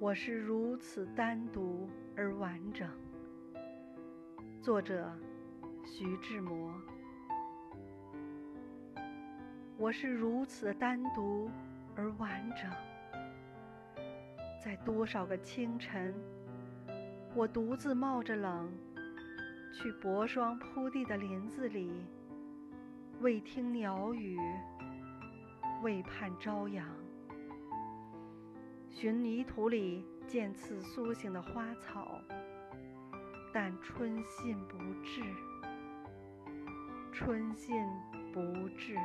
我是如此单独而完整。作者：徐志摩。我是如此单独而完整，在多少个清晨，我独自冒着冷，去薄霜铺地的林子里，为听鸟语，为盼朝阳。寻泥土里渐次苏醒的花草，但春信不至，春信不至。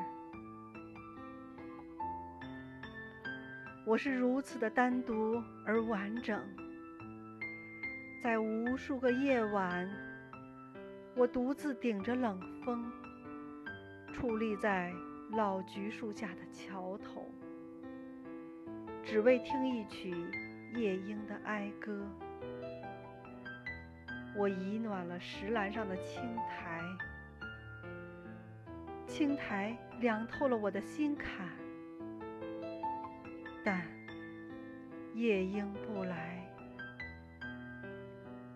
我是如此的单独而完整，在无数个夜晚，我独自顶着冷风，矗立在老橘树下的桥头。只为听一曲夜莺的哀歌。我已暖了石栏上的青苔。青苔凉透了我的心坎。但夜莺不来。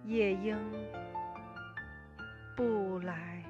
夜莺不来。